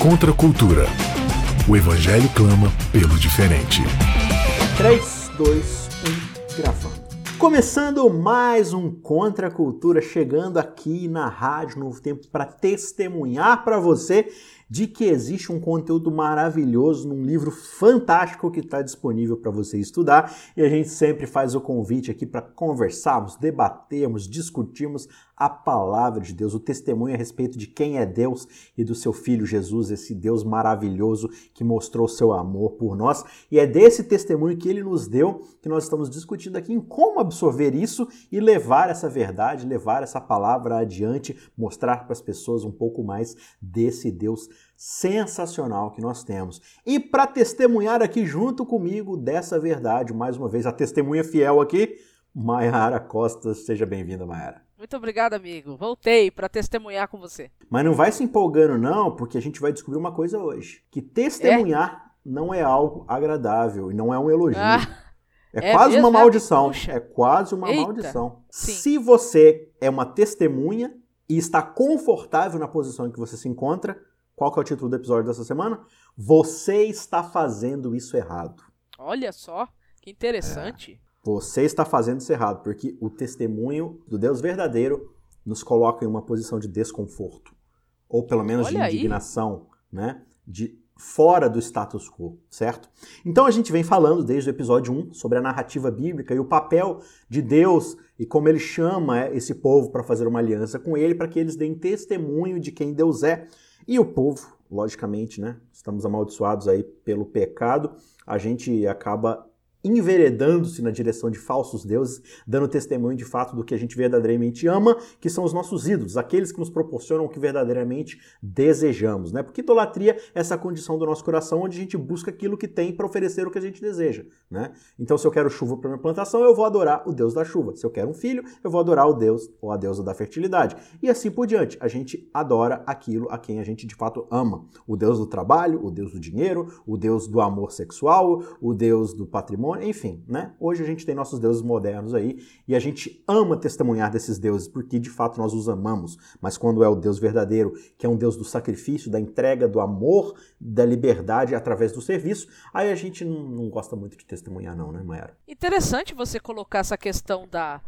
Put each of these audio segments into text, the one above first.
Contra a cultura. O evangelho clama pelo diferente. 3, 2, 1, gravando. Começando mais um Contra a Cultura, chegando aqui na Rádio Novo Tempo para testemunhar para você de que existe um conteúdo maravilhoso num livro fantástico que está disponível para você estudar e a gente sempre faz o convite aqui para conversarmos, debatermos, discutirmos a palavra de Deus, o testemunho a respeito de quem é Deus e do seu Filho Jesus, esse Deus maravilhoso que mostrou seu amor por nós. E é desse testemunho que ele nos deu que nós estamos discutindo aqui em como absorver isso e levar essa verdade, levar essa palavra adiante, mostrar para as pessoas um pouco mais desse Deus sensacional que nós temos. E para testemunhar aqui junto comigo dessa verdade, mais uma vez, a testemunha fiel aqui, Mayara Costa. Seja bem-vinda, Mayara. Muito obrigada, amigo. Voltei para testemunhar com você. Mas não vai se empolgando, não, porque a gente vai descobrir uma coisa hoje: que testemunhar é? não é algo agradável e não é um elogio. Ah, é, é, quase uma maldição. É quase uma Eita, maldição. Sim. Se você é uma testemunha e está confortável na posição em que você se encontra, qual que é o título do episódio dessa semana? Você está fazendo isso errado. Olha só, que interessante. É. Você está fazendo isso errado, porque o testemunho do Deus verdadeiro nos coloca em uma posição de desconforto, ou pelo menos Olha de indignação, aí. né? De fora do status quo, certo? Então a gente vem falando desde o episódio 1 sobre a narrativa bíblica e o papel de Deus e como ele chama esse povo para fazer uma aliança com ele, para que eles deem testemunho de quem Deus é. E o povo, logicamente, né? Estamos amaldiçoados aí pelo pecado, a gente acaba enveredando-se na direção de falsos deuses, dando testemunho de fato do que a gente verdadeiramente ama, que são os nossos ídolos, aqueles que nos proporcionam o que verdadeiramente desejamos, né? Porque idolatria é essa condição do nosso coração onde a gente busca aquilo que tem para oferecer o que a gente deseja, né? Então, se eu quero chuva para minha plantação, eu vou adorar o deus da chuva. Se eu quero um filho, eu vou adorar o deus ou a deusa da fertilidade. E assim por diante. A gente adora aquilo a quem a gente de fato ama. O deus do trabalho, o deus do dinheiro, o deus do amor sexual, o deus do patrimônio enfim, né? Hoje a gente tem nossos deuses modernos aí e a gente ama testemunhar desses deuses porque de fato nós os amamos. Mas quando é o Deus verdadeiro, que é um Deus do sacrifício, da entrega, do amor, da liberdade através do serviço, aí a gente não, não gosta muito de testemunhar, não, né, Mayara? Interessante você colocar essa questão da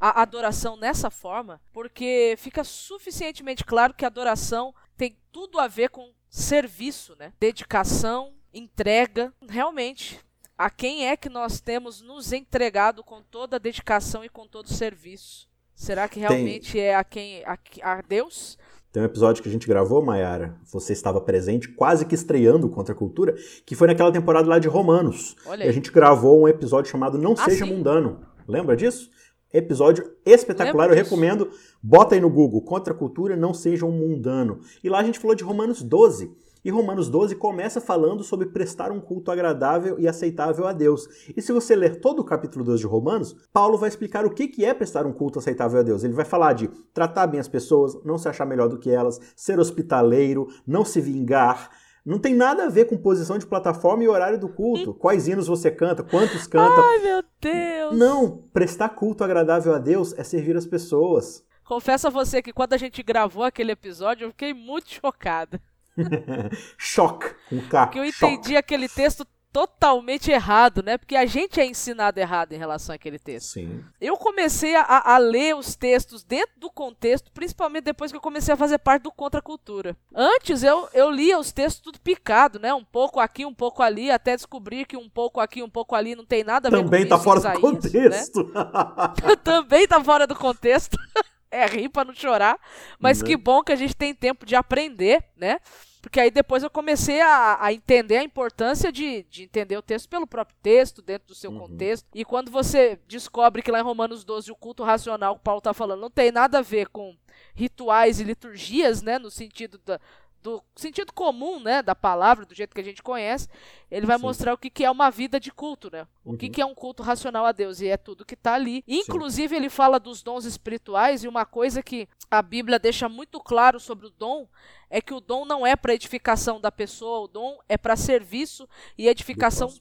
a adoração nessa forma, porque fica suficientemente claro que a adoração tem tudo a ver com serviço, né? Dedicação, entrega. Realmente, a quem é que nós temos nos entregado com toda a dedicação e com todo o serviço? Será que realmente Tem... é a quem a, a Deus? Tem um episódio que a gente gravou, Mayara, você estava presente, quase que estreando Contra a Cultura, que foi naquela temporada lá de Romanos. Olha e a gente gravou um episódio chamado Não ah, Seja sim. Mundano. Lembra disso? Episódio espetacular, eu recomendo. Bota aí no Google, Contra a Cultura, Não Seja um Mundano. E lá a gente falou de Romanos 12 e Romanos 12 começa falando sobre prestar um culto agradável e aceitável a Deus. E se você ler todo o capítulo 12 de Romanos, Paulo vai explicar o que é prestar um culto aceitável a Deus. Ele vai falar de tratar bem as pessoas, não se achar melhor do que elas, ser hospitaleiro, não se vingar. Não tem nada a ver com posição de plataforma e horário do culto. Quais hinos você canta, quantos cantam. Ai, meu Deus! Não, prestar culto agradável a Deus é servir as pessoas. Confesso a você que quando a gente gravou aquele episódio, eu fiquei muito chocada. choque, com K. Porque eu entendi aquele texto totalmente errado, né? Porque a gente é ensinado errado em relação àquele texto. Sim. Eu comecei a, a, ler os textos dentro do contexto, principalmente depois que eu comecei a fazer parte do Contra Cultura. Antes eu, eu lia os textos tudo picado, né? Um pouco aqui, um pouco ali, até descobrir que um pouco aqui, um pouco ali não tem nada a ver Também com tá isso, fora do contexto. Né? Também tá fora do contexto. é rir pra não chorar. Mas né? que bom que a gente tem tempo de aprender, né? Porque aí depois eu comecei a, a entender a importância de, de, entender o texto pelo próprio texto, dentro do seu uhum. contexto. E quando você descobre que lá em Romanos 12 o culto racional que Paulo está falando não tem nada a ver com rituais e liturgias, né? No sentido da, do sentido comum, né, da palavra, do jeito que a gente conhece, ele vai Sim. mostrar o que, que é uma vida de culto, né? O uhum. que, que é um culto racional a Deus, e é tudo que está ali. Inclusive, Sim. ele fala dos dons espirituais, e uma coisa que a Bíblia deixa muito claro sobre o dom é que o dom não é para edificação da pessoa, o dom é para serviço e edificação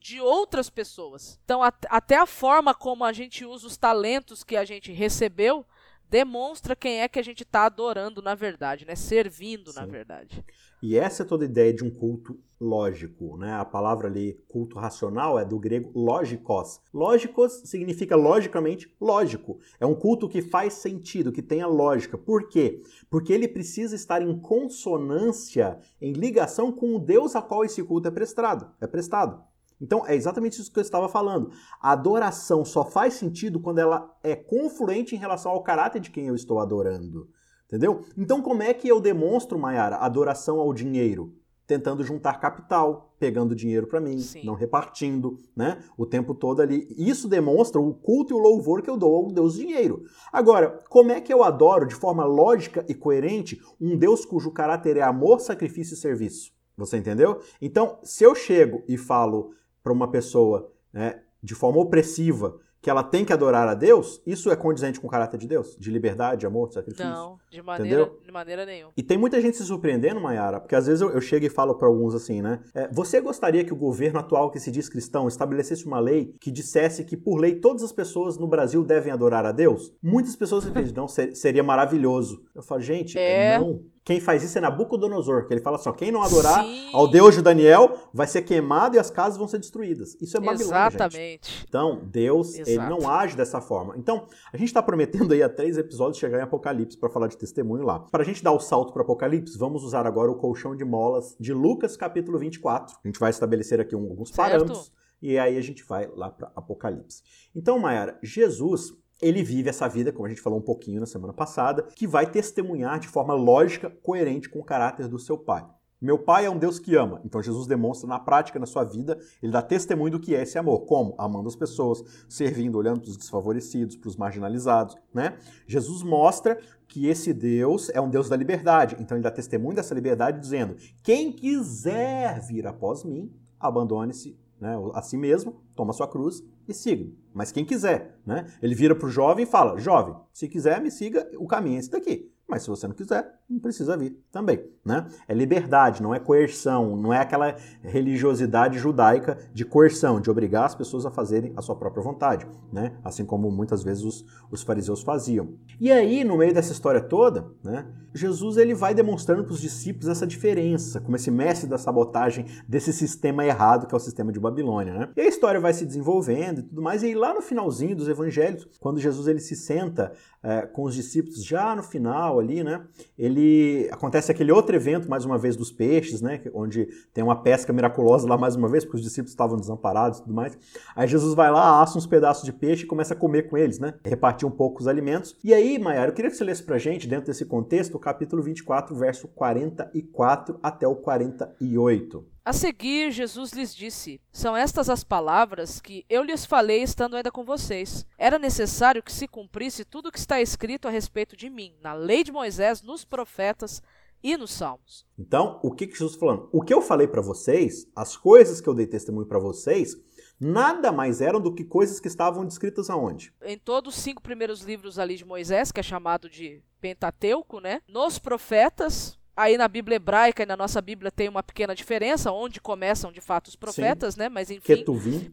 de outras pessoas. Então, até a forma como a gente usa os talentos que a gente recebeu demonstra quem é que a gente está adorando na verdade, né? Servindo Sim. na verdade. E essa é toda a ideia de um culto lógico, né? A palavra ali, culto racional, é do grego logikos. Lógicos significa logicamente lógico. É um culto que faz sentido, que tenha lógica. Por quê? Porque ele precisa estar em consonância, em ligação com o Deus a qual esse culto é prestado. É prestado. Então, é exatamente isso que eu estava falando. A adoração só faz sentido quando ela é confluente em relação ao caráter de quem eu estou adorando. Entendeu? Então, como é que eu demonstro, Mayara, adoração ao dinheiro? Tentando juntar capital, pegando dinheiro para mim, Sim. não repartindo, né? O tempo todo ali. Isso demonstra o culto e o louvor que eu dou ao Deus dinheiro. Agora, como é que eu adoro de forma lógica e coerente um Deus cujo caráter é amor, sacrifício e serviço? Você entendeu? Então, se eu chego e falo para uma pessoa né, de forma opressiva que ela tem que adorar a Deus, isso é condizente com o caráter de Deus? De liberdade, de amor, de sacrifício? Não, de maneira, de maneira nenhuma. E tem muita gente se surpreendendo, Mayara, porque às vezes eu, eu chego e falo para alguns assim, né? É, você gostaria que o governo atual que se diz cristão estabelecesse uma lei que dissesse que, por lei, todas as pessoas no Brasil devem adorar a Deus? Muitas pessoas entendem, não, seria maravilhoso. Eu falo, gente, é... não. Quem faz isso é Nabucodonosor, que ele fala assim: ó, quem não adorar Sim. ao Deus de Daniel vai ser queimado e as casas vão ser destruídas. Isso é Babilônia. Exatamente. Gente. Então, Deus, Exato. ele não age dessa forma. Então, a gente está prometendo aí a três episódios chegar em Apocalipse para falar de testemunho lá. Para a gente dar o salto para Apocalipse, vamos usar agora o colchão de molas de Lucas, capítulo 24. A gente vai estabelecer aqui alguns certo. parâmetros e aí a gente vai lá para Apocalipse. Então, Mayara, Jesus ele vive essa vida, como a gente falou um pouquinho na semana passada, que vai testemunhar de forma lógica, coerente com o caráter do seu pai. Meu pai é um Deus que ama. Então Jesus demonstra na prática, na sua vida, ele dá testemunho do que é esse amor. Como? Amando as pessoas, servindo, olhando para os desfavorecidos, para os marginalizados, né? Jesus mostra que esse Deus é um Deus da liberdade. Então ele dá testemunho dessa liberdade dizendo: "Quem quiser vir após mim, abandone-se né, a si mesmo, toma sua cruz e siga. Mas quem quiser, né? Ele vira para o jovem e fala: Jovem, se quiser, me siga, o caminho é esse daqui. Mas se você não quiser, não precisa vir também, né? É liberdade, não é coerção, não é aquela religiosidade judaica de coerção, de obrigar as pessoas a fazerem a sua própria vontade, né? Assim como muitas vezes os, os fariseus faziam. E aí, no meio dessa história toda, né? Jesus ele vai demonstrando para os discípulos essa diferença, como esse mestre da sabotagem desse sistema errado que é o sistema de Babilônia, né? E a história vai se desenvolvendo e tudo mais. E aí, lá no finalzinho dos evangelhos, quando Jesus ele se senta é, com os discípulos já no final ali, né? Ele acontece aquele outro evento mais uma vez dos peixes, né? Onde tem uma pesca miraculosa lá mais uma vez, porque os discípulos estavam desamparados e tudo mais. Aí Jesus vai lá, assa uns pedaços de peixe e começa a comer com eles, né? Repartir um pouco os alimentos. E aí, Maiara, eu queria que você lesse pra gente, dentro desse contexto, capítulo 24, verso 44 até o 48. A seguir, Jesus lhes disse: São estas as palavras que eu lhes falei estando ainda com vocês. Era necessário que se cumprisse tudo o que está escrito a respeito de mim, na lei de Moisés, nos profetas e nos salmos. Então, o que, que Jesus está falando? O que eu falei para vocês, as coisas que eu dei testemunho para vocês, nada mais eram do que coisas que estavam descritas aonde? Em todos os cinco primeiros livros ali de Moisés, que é chamado de Pentateuco, né? Nos profetas, Aí na Bíblia hebraica e na nossa Bíblia tem uma pequena diferença, onde começam de fato os profetas, Sim. né? Mas enfim,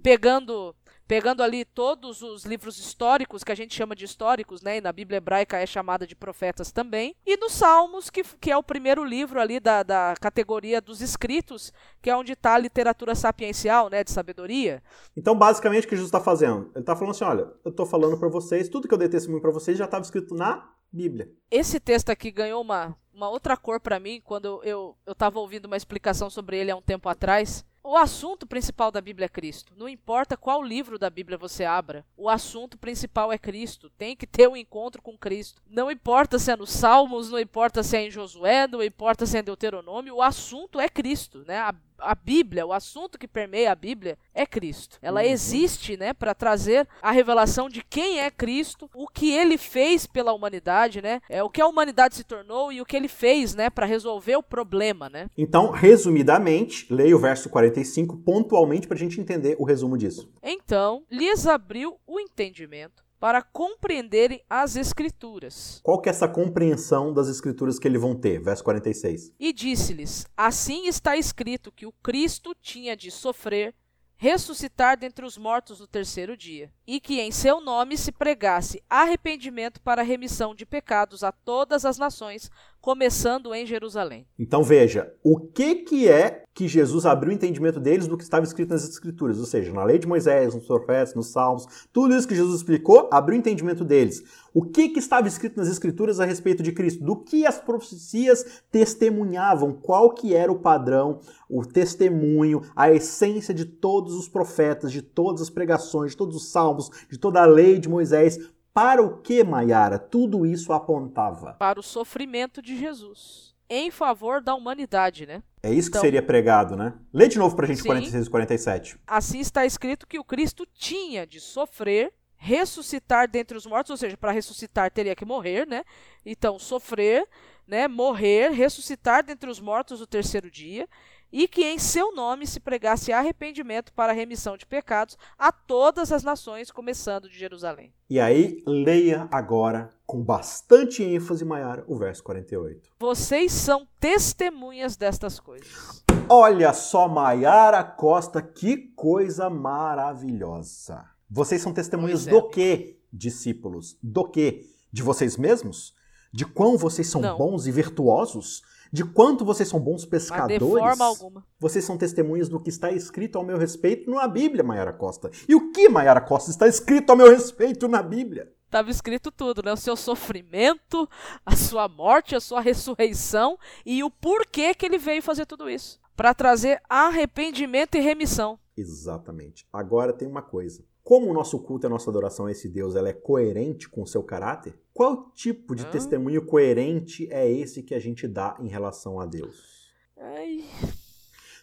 pegando pegando ali todos os livros históricos, que a gente chama de históricos, né? E na Bíblia hebraica é chamada de profetas também. E nos Salmos, que, que é o primeiro livro ali da, da categoria dos escritos, que é onde está a literatura sapiencial, né? De sabedoria. Então, basicamente, o que Jesus está fazendo? Ele está falando assim: olha, eu estou falando para vocês, tudo que eu dei testemunho para vocês já estava escrito na Bíblia. Esse texto aqui ganhou uma, uma outra cor para mim quando eu estava ouvindo uma explicação sobre ele há um tempo atrás. O assunto principal da Bíblia é Cristo. Não importa qual livro da Bíblia você abra, o assunto principal é Cristo. Tem que ter um encontro com Cristo. Não importa se é nos Salmos, não importa se é em Josué, não importa se é em Deuteronômio, o assunto é Cristo, né? A a Bíblia, o assunto que permeia a Bíblia é Cristo. Ela uhum. existe, né, para trazer a revelação de quem é Cristo, o que ele fez pela humanidade, né? É o que a humanidade se tornou e o que ele fez, né, para resolver o problema, né? Então, resumidamente, leia o verso 45 pontualmente para a gente entender o resumo disso. Então, lhes abriu o entendimento para compreenderem as Escrituras. Qual que é essa compreensão das Escrituras que eles vão ter? Verso 46. E disse-lhes: Assim está escrito que o Cristo tinha de sofrer, ressuscitar dentre os mortos no terceiro dia, e que em seu nome se pregasse arrependimento para remissão de pecados a todas as nações, começando em Jerusalém. Então veja, o que que é que Jesus abriu o entendimento deles do que estava escrito nas escrituras, ou seja, na lei de Moisés, nos profetas, nos salmos, tudo isso que Jesus explicou, abriu o entendimento deles. O que que estava escrito nas escrituras a respeito de Cristo? Do que as profecias testemunhavam? Qual que era o padrão, o testemunho, a essência de todos os profetas, de todas as pregações, de todos os salmos, de toda a lei de Moisés? Para o que, Maiara, tudo isso apontava? Para o sofrimento de Jesus. Em favor da humanidade, né? É isso então, que seria pregado, né? Lê de novo pra gente sim, 46 e 47. Assim está escrito que o Cristo tinha de sofrer, ressuscitar dentre os mortos, ou seja, para ressuscitar teria que morrer, né? Então, sofrer, né, morrer, ressuscitar dentre os mortos no terceiro dia, e que em seu nome se pregasse arrependimento para a remissão de pecados a todas as nações, começando de Jerusalém. E aí, leia agora, com bastante ênfase, Maiara, o verso 48. Vocês são testemunhas destas coisas. Olha só, Maiara Costa, que coisa maravilhosa. Vocês são testemunhas é. do quê, discípulos? Do quê? De vocês mesmos? De quão vocês são Não. bons e virtuosos? De quanto vocês são bons pescadores. Mas de forma alguma. Vocês são testemunhas do que está escrito ao meu respeito na Bíblia, Maiara Costa. E o que, Maiara Costa, está escrito ao meu respeito na Bíblia? Estava escrito tudo, né? O seu sofrimento, a sua morte, a sua ressurreição e o porquê que ele veio fazer tudo isso. Para trazer arrependimento e remissão. Exatamente. Agora tem uma coisa. Como o nosso culto e a nossa adoração a esse Deus ela é coerente com o seu caráter, qual tipo de hum? testemunho coerente é esse que a gente dá em relação a Deus? Ai.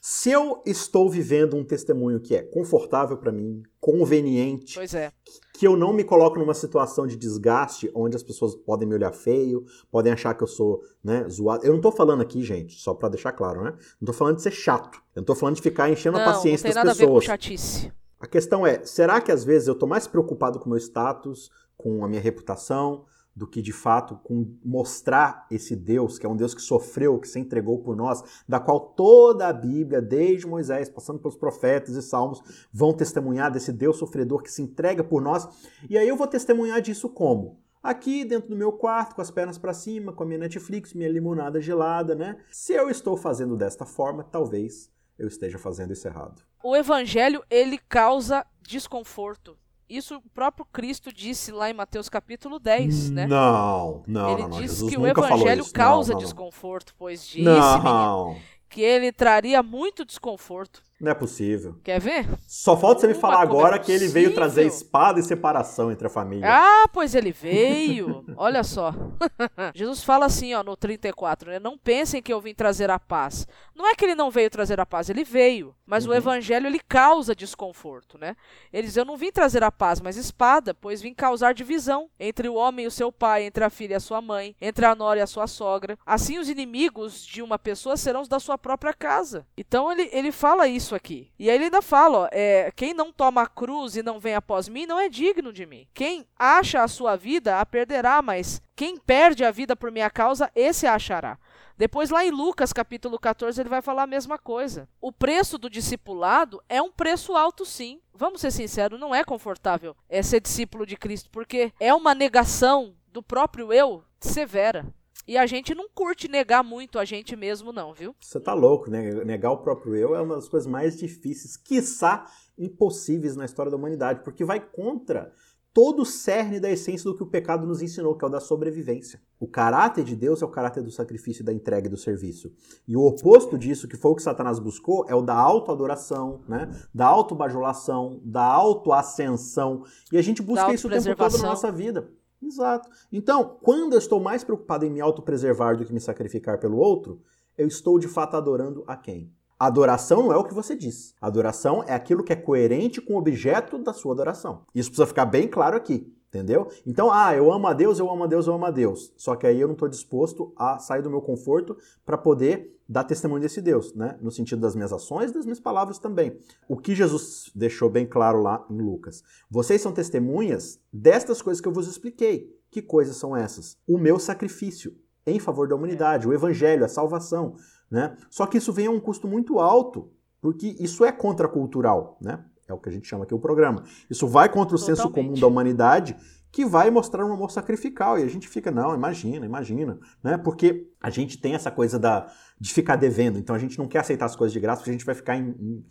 Se eu estou vivendo um testemunho que é confortável para mim, conveniente, é. que eu não me coloco numa situação de desgaste onde as pessoas podem me olhar feio, podem achar que eu sou né, zoado. Eu não tô falando aqui, gente, só para deixar claro, né? Não tô falando de ser chato. Eu não tô falando de ficar enchendo não, a paciência das pessoas. Não tem nada a ver com chatice. A questão é, será que às vezes eu estou mais preocupado com o meu status, com a minha reputação, do que de fato com mostrar esse Deus, que é um Deus que sofreu, que se entregou por nós, da qual toda a Bíblia, desde Moisés, passando pelos profetas e salmos, vão testemunhar desse Deus sofredor que se entrega por nós. E aí eu vou testemunhar disso como? Aqui dentro do meu quarto, com as pernas para cima, com a minha Netflix, minha limonada gelada, né? Se eu estou fazendo desta forma, talvez eu esteja fazendo isso errado. O evangelho, ele causa desconforto. Isso o próprio Cristo disse lá em Mateus capítulo 10, né? Não, não, Ele não, não. disse Jesus que o evangelho causa não, não, desconforto, pois disse, menino, que ele traria muito desconforto. Não é possível. Quer ver? Só falta você me falar agora é que ele veio trazer espada e separação entre a família. Ah, pois ele veio. Olha só. Jesus fala assim, ó, no 34, né? Não pensem que eu vim trazer a paz. Não é que ele não veio trazer a paz, ele veio. Mas uhum. o evangelho, ele causa desconforto, né? Ele diz, eu não vim trazer a paz, mas espada, pois vim causar divisão entre o homem e o seu pai, entre a filha e a sua mãe, entre a nora e a sua sogra. Assim, os inimigos de uma pessoa serão os da sua própria casa. Então, ele, ele fala isso isso aqui. E aí ele ainda fala, ó, é, quem não toma a cruz e não vem após mim não é digno de mim. Quem acha a sua vida a perderá, mas quem perde a vida por minha causa, esse a achará. Depois, lá em Lucas capítulo 14, ele vai falar a mesma coisa. O preço do discipulado é um preço alto, sim. Vamos ser sinceros, não é confortável é ser discípulo de Cristo, porque é uma negação do próprio eu severa. E a gente não curte negar muito a gente mesmo, não, viu? Você tá louco, né? Negar o próprio eu é uma das coisas mais difíceis, quiçá impossíveis na história da humanidade, porque vai contra todo o cerne da essência do que o pecado nos ensinou, que é o da sobrevivência. O caráter de Deus é o caráter do sacrifício, da entrega e do serviço. E o oposto disso, que foi o que Satanás buscou, é o da autoadoração, né? da autobajulação, da autoascensão. E a gente busca isso o tempo todo na nossa vida. Exato. Então, quando eu estou mais preocupado em me autopreservar do que me sacrificar pelo outro, eu estou de fato adorando a quem? Adoração não é o que você diz. Adoração é aquilo que é coerente com o objeto da sua adoração. Isso precisa ficar bem claro aqui. Entendeu? Então, ah, eu amo a Deus, eu amo a Deus, eu amo a Deus. Só que aí eu não estou disposto a sair do meu conforto para poder dar testemunho desse Deus, né? No sentido das minhas ações das minhas palavras também. O que Jesus deixou bem claro lá em Lucas. Vocês são testemunhas destas coisas que eu vos expliquei. Que coisas são essas? O meu sacrifício em favor da humanidade, o evangelho, a salvação, né? Só que isso vem a um custo muito alto, porque isso é contracultural, né? É o que a gente chama aqui o programa. Isso vai contra o Totalmente. senso comum da humanidade que vai mostrar um amor sacrificial. E a gente fica, não, imagina, imagina. Né? Porque a gente tem essa coisa da, de ficar devendo. Então a gente não quer aceitar as coisas de graça porque a gente vai ficar em, em,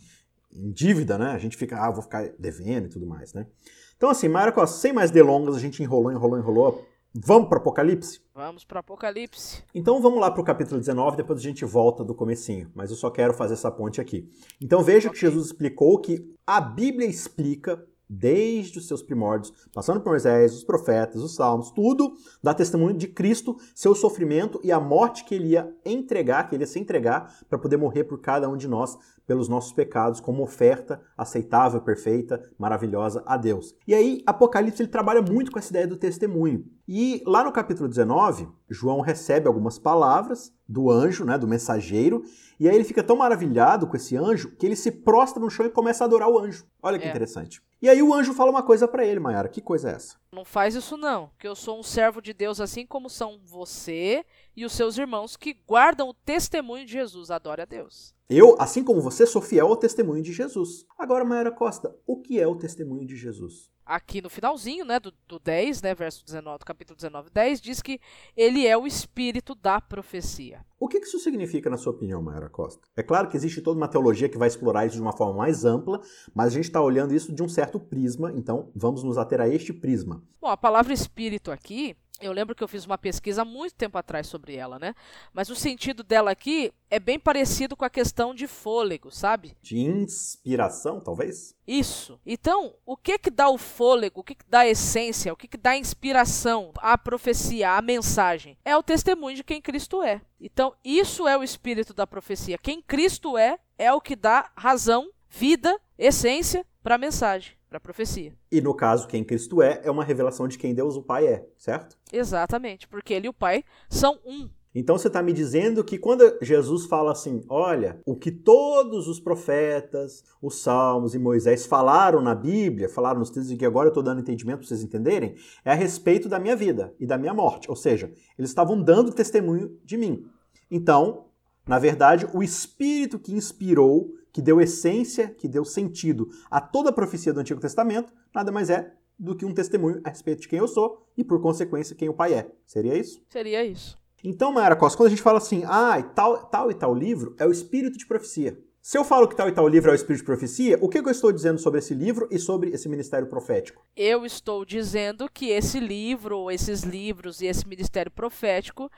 em dívida, né? A gente fica, ah, vou ficar devendo e tudo mais, né? Então, assim, Mayra Costa, sem mais delongas, a gente enrolou, enrolou, enrolou. Vamos para Apocalipse? Vamos para Apocalipse. Então vamos lá para o capítulo 19, depois a gente volta do comecinho, mas eu só quero fazer essa ponte aqui. Então veja okay. que Jesus explicou que a Bíblia explica desde os seus primórdios, passando por Moisés, os profetas, os salmos, tudo dá testemunho de Cristo, seu sofrimento e a morte que ele ia entregar, que ele ia se entregar para poder morrer por cada um de nós pelos nossos pecados como oferta aceitável, perfeita, maravilhosa a Deus. E aí Apocalipse ele trabalha muito com essa ideia do testemunho. E lá no capítulo 19, João recebe algumas palavras do anjo, né, do mensageiro, e aí ele fica tão maravilhado com esse anjo que ele se prostra no chão e começa a adorar o anjo. Olha que é. interessante. E aí o anjo fala uma coisa para ele, Mayara. Que coisa é essa? Não faz isso não, que eu sou um servo de Deus assim como são você e os seus irmãos que guardam o testemunho de Jesus. Adore a Deus. Eu, assim como você, sou fiel ao testemunho de Jesus. Agora, Mayara Costa, o que é o testemunho de Jesus? Aqui no finalzinho, né, do, do 10, né, verso 19, do capítulo 19, 10, diz que ele é o espírito da profecia. O que isso significa, na sua opinião, Mayara Costa? É claro que existe toda uma teologia que vai explorar isso de uma forma mais ampla, mas a gente está olhando isso de um certo prisma, então vamos nos ater a este prisma. Bom, a palavra espírito aqui eu lembro que eu fiz uma pesquisa há muito tempo atrás sobre ela, né? Mas o sentido dela aqui é bem parecido com a questão de fôlego, sabe? De inspiração, talvez? Isso. Então, o que que dá o fôlego, o que que dá a essência, o que que dá a inspiração, a profecia, a mensagem? É o testemunho de quem Cristo é. Então, isso é o espírito da profecia. Quem Cristo é, é o que dá razão, vida, essência para a mensagem para a profecia. E no caso, quem Cristo é, é uma revelação de quem Deus o Pai é, certo? Exatamente, porque ele e o Pai são um. Então você está me dizendo que quando Jesus fala assim, olha, o que todos os profetas, os salmos e Moisés falaram na Bíblia, falaram nos textos que agora eu estou dando entendimento para vocês entenderem, é a respeito da minha vida e da minha morte. Ou seja, eles estavam dando testemunho de mim. Então, na verdade, o Espírito que inspirou que deu essência, que deu sentido a toda a profecia do Antigo Testamento, nada mais é do que um testemunho a respeito de quem eu sou e, por consequência, quem o Pai é. Seria isso? Seria isso. Então, Mayara Costa, quando a gente fala assim, ah, tal, tal e tal livro é o espírito de profecia. Se eu falo que tal e tal livro é o espírito de profecia, o que, que eu estou dizendo sobre esse livro e sobre esse ministério profético? Eu estou dizendo que esse livro, esses livros e esse ministério profético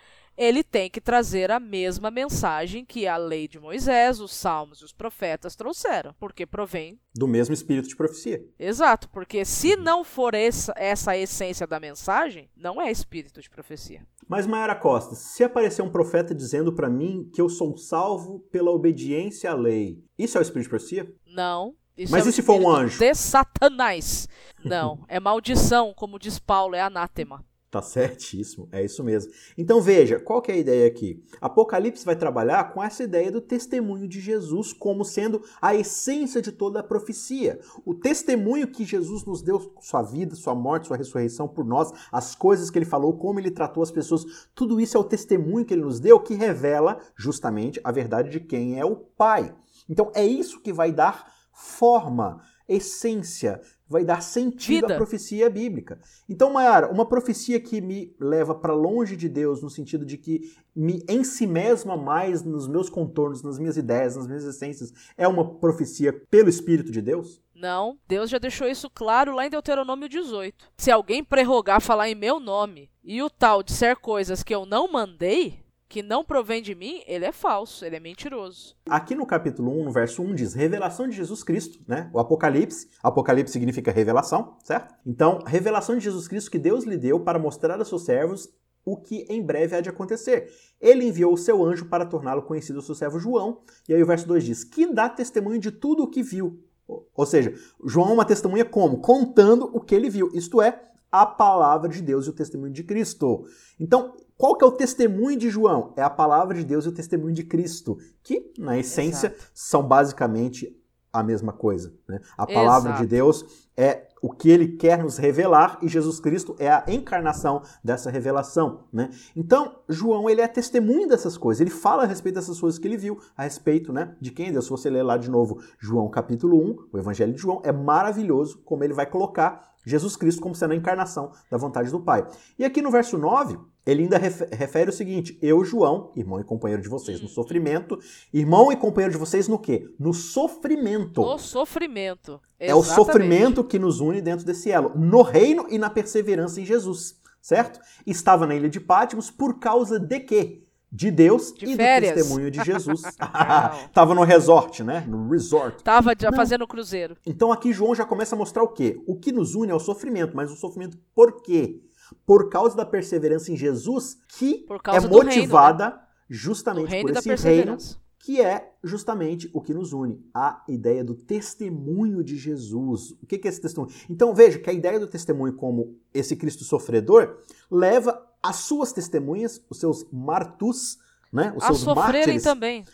ele tem que trazer a mesma mensagem que a lei de Moisés, os salmos e os profetas trouxeram, porque provém do mesmo espírito de profecia. Exato, porque se não for essa, essa a essência da mensagem, não é espírito de profecia. Mas Mayara Costa, se aparecer um profeta dizendo para mim que eu sou salvo pela obediência à lei, isso é o espírito de profecia? Não. Isso Mas é e se for um anjo? De Satanás. Não, é maldição, como diz Paulo, é anátema. Tá certíssimo, é isso mesmo. Então veja, qual que é a ideia aqui? Apocalipse vai trabalhar com essa ideia do testemunho de Jesus como sendo a essência de toda a profecia. O testemunho que Jesus nos deu, sua vida, sua morte, sua ressurreição por nós, as coisas que ele falou, como ele tratou as pessoas, tudo isso é o testemunho que ele nos deu que revela justamente a verdade de quem é o Pai. Então é isso que vai dar forma, essência, vai dar sentido Vida. à profecia bíblica. Então, Mayara, uma profecia que me leva para longe de Deus, no sentido de que me ensimesma mais nos meus contornos, nas minhas ideias, nas minhas essências, é uma profecia pelo Espírito de Deus? Não, Deus já deixou isso claro lá em Deuteronômio 18. Se alguém prerrogar falar em meu nome e o tal disser coisas que eu não mandei, que não provém de mim, ele é falso, ele é mentiroso. Aqui no capítulo 1, no verso 1, diz revelação de Jesus Cristo, né? O Apocalipse. Apocalipse significa revelação, certo? Então, revelação de Jesus Cristo que Deus lhe deu para mostrar a seus servos o que em breve há de acontecer. Ele enviou o seu anjo para torná-lo conhecido ao seu servo João. E aí o verso 2 diz: que dá testemunho de tudo o que viu. Ou seja, João é uma testemunha como? Contando o que ele viu. Isto é, a palavra de Deus e o testemunho de Cristo. Então, qual que é o testemunho de João? É a palavra de Deus e o testemunho de Cristo, que, na essência, Exato. são basicamente a mesma coisa. Né? A palavra Exato. de Deus é o que ele quer nos revelar e Jesus Cristo é a encarnação dessa revelação, né? Então, João, ele é testemunho dessas coisas, ele fala a respeito dessas coisas que ele viu, a respeito, né, de quem é Deus. Se você ler lá de novo João capítulo 1, o Evangelho de João, é maravilhoso como ele vai colocar Jesus Cristo como sendo a encarnação da vontade do Pai. E aqui no verso 9, ele ainda refere o seguinte: Eu, João, irmão e companheiro de vocês no sofrimento, irmão e companheiro de vocês no quê? No sofrimento. No sofrimento. É o sofrimento que nos une dentro desse elo, no reino e na perseverança em Jesus, certo? Estava na ilha de Pátimos por causa de quê? de Deus de e férias. do testemunho de Jesus. Tava no resort, né? No resort. Tava já fazendo cruzeiro. Então aqui João já começa a mostrar o quê? O que nos une é o sofrimento, mas o sofrimento por quê? Por causa da perseverança em Jesus, que é motivada reino, né? justamente por esse reino, que é justamente o que nos une, a ideia do testemunho de Jesus. O que é esse testemunho? Então veja que a ideia do testemunho como esse Cristo sofredor leva as suas testemunhas, os seus martus, né, os a seus sofrerem mártires, também.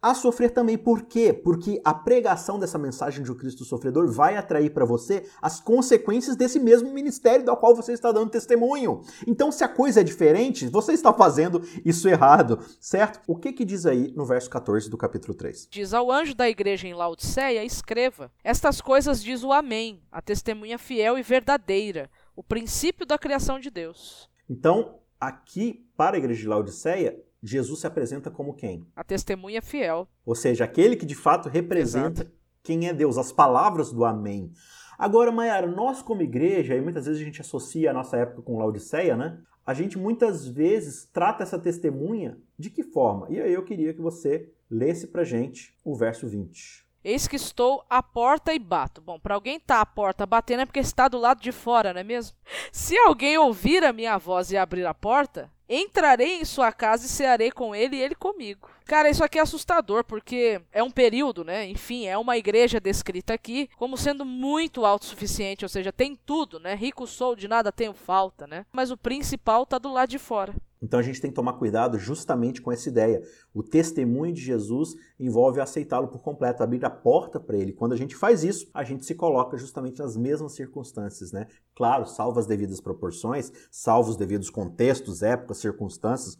A sofrer também, por quê? Porque a pregação dessa mensagem de um Cristo sofredor vai atrair para você as consequências desse mesmo ministério do qual você está dando testemunho. Então, se a coisa é diferente, você está fazendo isso errado, certo? O que que diz aí no verso 14 do capítulo 3? Diz ao anjo da igreja em Laodiceia, escreva: Estas coisas diz o Amém, a testemunha fiel e verdadeira, o princípio da criação de Deus. Então, aqui, para a igreja de Laodiceia, Jesus se apresenta como quem? A testemunha fiel. Ou seja, aquele que de fato representa Exato. quem é Deus, as palavras do Amém. Agora, Mayara, nós como igreja, e muitas vezes a gente associa a nossa época com Laodiceia, né? A gente muitas vezes trata essa testemunha de que forma? E aí eu queria que você lesse pra gente o verso 20. Eis que estou à porta e bato. Bom, para alguém estar tá à porta batendo é porque está do lado de fora, não é mesmo? Se alguém ouvir a minha voz e abrir a porta, entrarei em sua casa e cearei com ele e ele comigo. Cara, isso aqui é assustador, porque é um período, né? Enfim, é uma igreja descrita aqui como sendo muito autossuficiente, ou seja, tem tudo, né? Rico sou, de nada tenho falta, né? Mas o principal tá do lado de fora. Então a gente tem que tomar cuidado justamente com essa ideia. O testemunho de Jesus envolve aceitá-lo por completo, abrir a porta para ele. Quando a gente faz isso, a gente se coloca justamente nas mesmas circunstâncias, né? Claro, salvo as devidas proporções, salvo os devidos contextos, épocas, circunstâncias,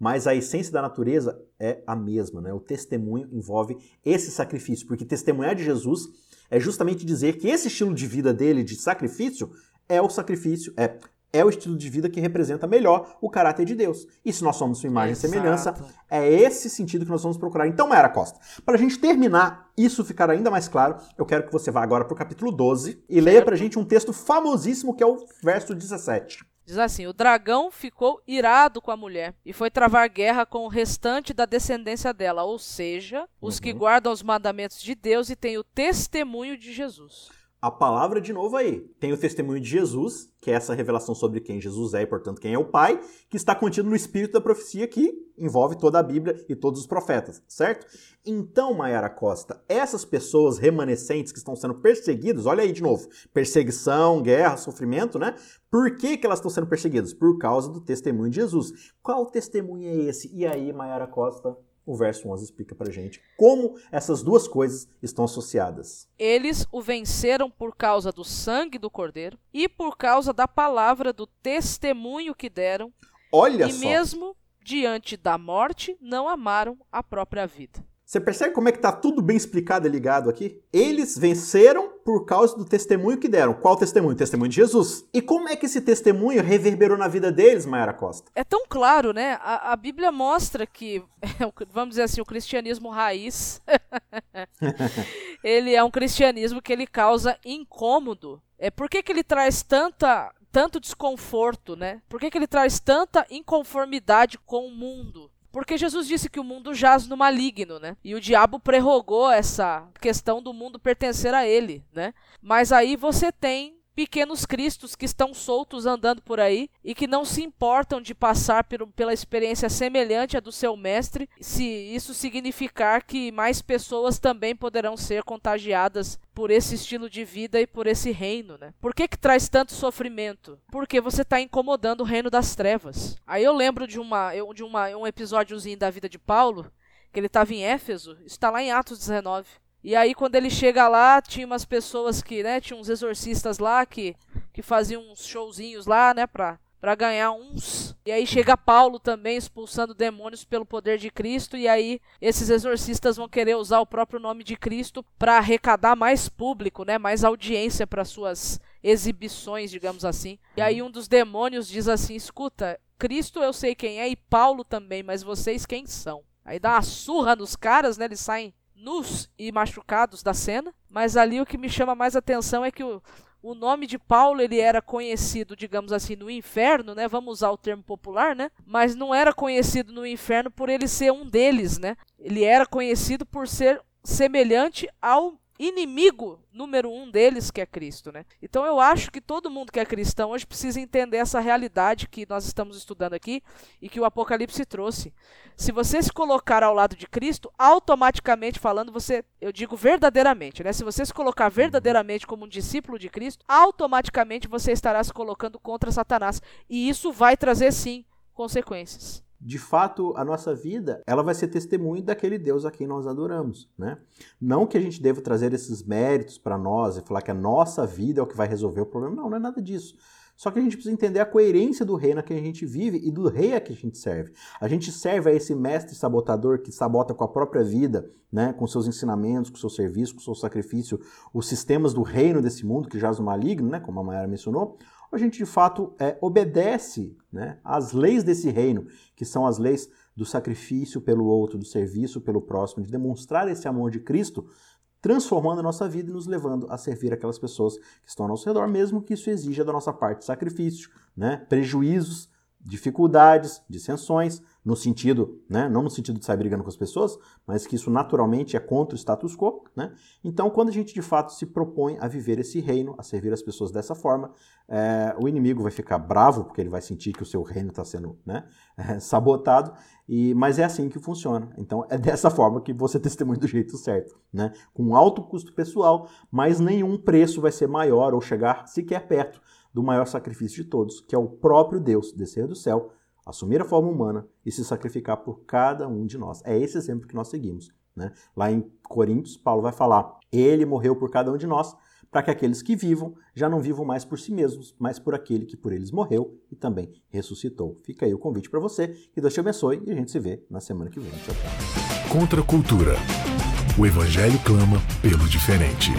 mas a essência da natureza é a mesma, né? O testemunho envolve esse sacrifício, porque testemunhar de Jesus é justamente dizer que esse estilo de vida dele de sacrifício é o sacrifício, é é o estilo de vida que representa melhor o caráter de Deus. E se nós somos sua imagem Exato. e semelhança, é esse sentido que nós vamos procurar. Então, Mayara Costa, para a gente terminar isso ficar ainda mais claro, eu quero que você vá agora para o capítulo 12 e leia para a gente um texto famosíssimo que é o verso 17. Diz assim: O dragão ficou irado com a mulher e foi travar guerra com o restante da descendência dela, ou seja, os uhum. que guardam os mandamentos de Deus e têm o testemunho de Jesus a palavra de novo aí. Tem o testemunho de Jesus, que é essa revelação sobre quem Jesus é e, portanto, quem é o Pai, que está contido no espírito da profecia que envolve toda a Bíblia e todos os profetas, certo? Então, Mayara Costa, essas pessoas remanescentes que estão sendo perseguidas, olha aí de novo, perseguição, guerra, sofrimento, né? Por que, que elas estão sendo perseguidas? Por causa do testemunho de Jesus. Qual testemunho é esse? E aí, Mayara Costa, o verso 11 explica pra gente como essas duas coisas estão associadas. Eles o venceram por causa do sangue do cordeiro e por causa da palavra do testemunho que deram. Olha e só. mesmo diante da morte não amaram a própria vida. Você percebe como é que está tudo bem explicado e ligado aqui? Eles venceram por causa do testemunho que deram. Qual testemunho? O testemunho de Jesus. E como é que esse testemunho reverberou na vida deles, Mayara Costa? É tão claro, né? A, a Bíblia mostra que, vamos dizer assim, o cristianismo raiz, ele é um cristianismo que ele causa incômodo. É por que, que ele traz tanta tanto desconforto, né? Por que, que ele traz tanta inconformidade com o mundo? Porque Jesus disse que o mundo jaz no maligno, né? E o diabo prorrogou essa questão do mundo pertencer a ele, né? Mas aí você tem pequenos cristos que estão soltos andando por aí e que não se importam de passar pela experiência semelhante à do seu mestre, se isso significar que mais pessoas também poderão ser contagiadas por esse estilo de vida e por esse reino, né? Por que que traz tanto sofrimento? Porque você está incomodando o reino das trevas. Aí eu lembro de uma de uma um episódiozinho da vida de Paulo, que ele estava em Éfeso, está lá em Atos 19. E aí quando ele chega lá, tinha umas pessoas que, né, tinha uns exorcistas lá que, que faziam uns showzinhos lá, né, pra, pra ganhar uns. E aí chega Paulo também expulsando demônios pelo poder de Cristo, e aí esses exorcistas vão querer usar o próprio nome de Cristo para arrecadar mais público, né, mais audiência para suas exibições, digamos assim. E aí um dos demônios diz assim: "Escuta, Cristo eu sei quem é e Paulo também, mas vocês quem são?" Aí dá uma surra nos caras, né? Eles saem nus e machucados da cena. Mas ali o que me chama mais atenção é que o, o nome de Paulo ele era conhecido, digamos assim, no inferno, né? Vamos usar o termo popular, né? Mas não era conhecido no inferno por ele ser um deles, né? Ele era conhecido por ser semelhante ao inimigo número um deles, que é Cristo, né? Então eu acho que todo mundo que é cristão hoje precisa entender essa realidade que nós estamos estudando aqui e que o Apocalipse trouxe. Se você se colocar ao lado de Cristo, automaticamente falando, você, eu digo verdadeiramente, né? Se você se colocar verdadeiramente como um discípulo de Cristo, automaticamente você estará se colocando contra Satanás. E isso vai trazer sim consequências de fato, a nossa vida, ela vai ser testemunho daquele Deus a quem nós adoramos, né? Não que a gente deva trazer esses méritos para nós e falar que a nossa vida é o que vai resolver o problema, não, não é nada disso. Só que a gente precisa entender a coerência do reino a que a gente vive e do rei a que a gente serve. A gente serve a esse mestre sabotador que sabota com a própria vida, né, com seus ensinamentos, com seu serviço, com seu sacrifício, os sistemas do reino desse mundo que jaz no maligno, né, como a Mayara mencionou, a gente de fato é, obedece né, às leis desse reino, que são as leis do sacrifício pelo outro, do serviço pelo próximo, de demonstrar esse amor de Cristo, transformando a nossa vida e nos levando a servir aquelas pessoas que estão ao nosso redor, mesmo que isso exija da nossa parte sacrifício, né, prejuízos, dificuldades, dissensões, no sentido, né, não no sentido de sair brigando com as pessoas, mas que isso naturalmente é contra o status quo, né? Então, quando a gente de fato se propõe a viver esse reino, a servir as pessoas dessa forma, é, o inimigo vai ficar bravo porque ele vai sentir que o seu reino está sendo né, é, sabotado, e, mas é assim que funciona. Então, é dessa forma que você testemunha do jeito certo, né? Com alto custo pessoal, mas nenhum preço vai ser maior ou chegar sequer perto do maior sacrifício de todos, que é o próprio Deus descer do céu, assumir a forma humana e se sacrificar por cada um de nós. É esse exemplo que nós seguimos. Né? Lá em Coríntios, Paulo vai falar: Ele morreu por cada um de nós, para que aqueles que vivam já não vivam mais por si mesmos, mas por aquele que por eles morreu e também ressuscitou. Fica aí o convite para você, que Deus te abençoe e a gente se vê na semana que vem. Tchau, tchau. Contra a cultura. O Evangelho clama pelo diferente.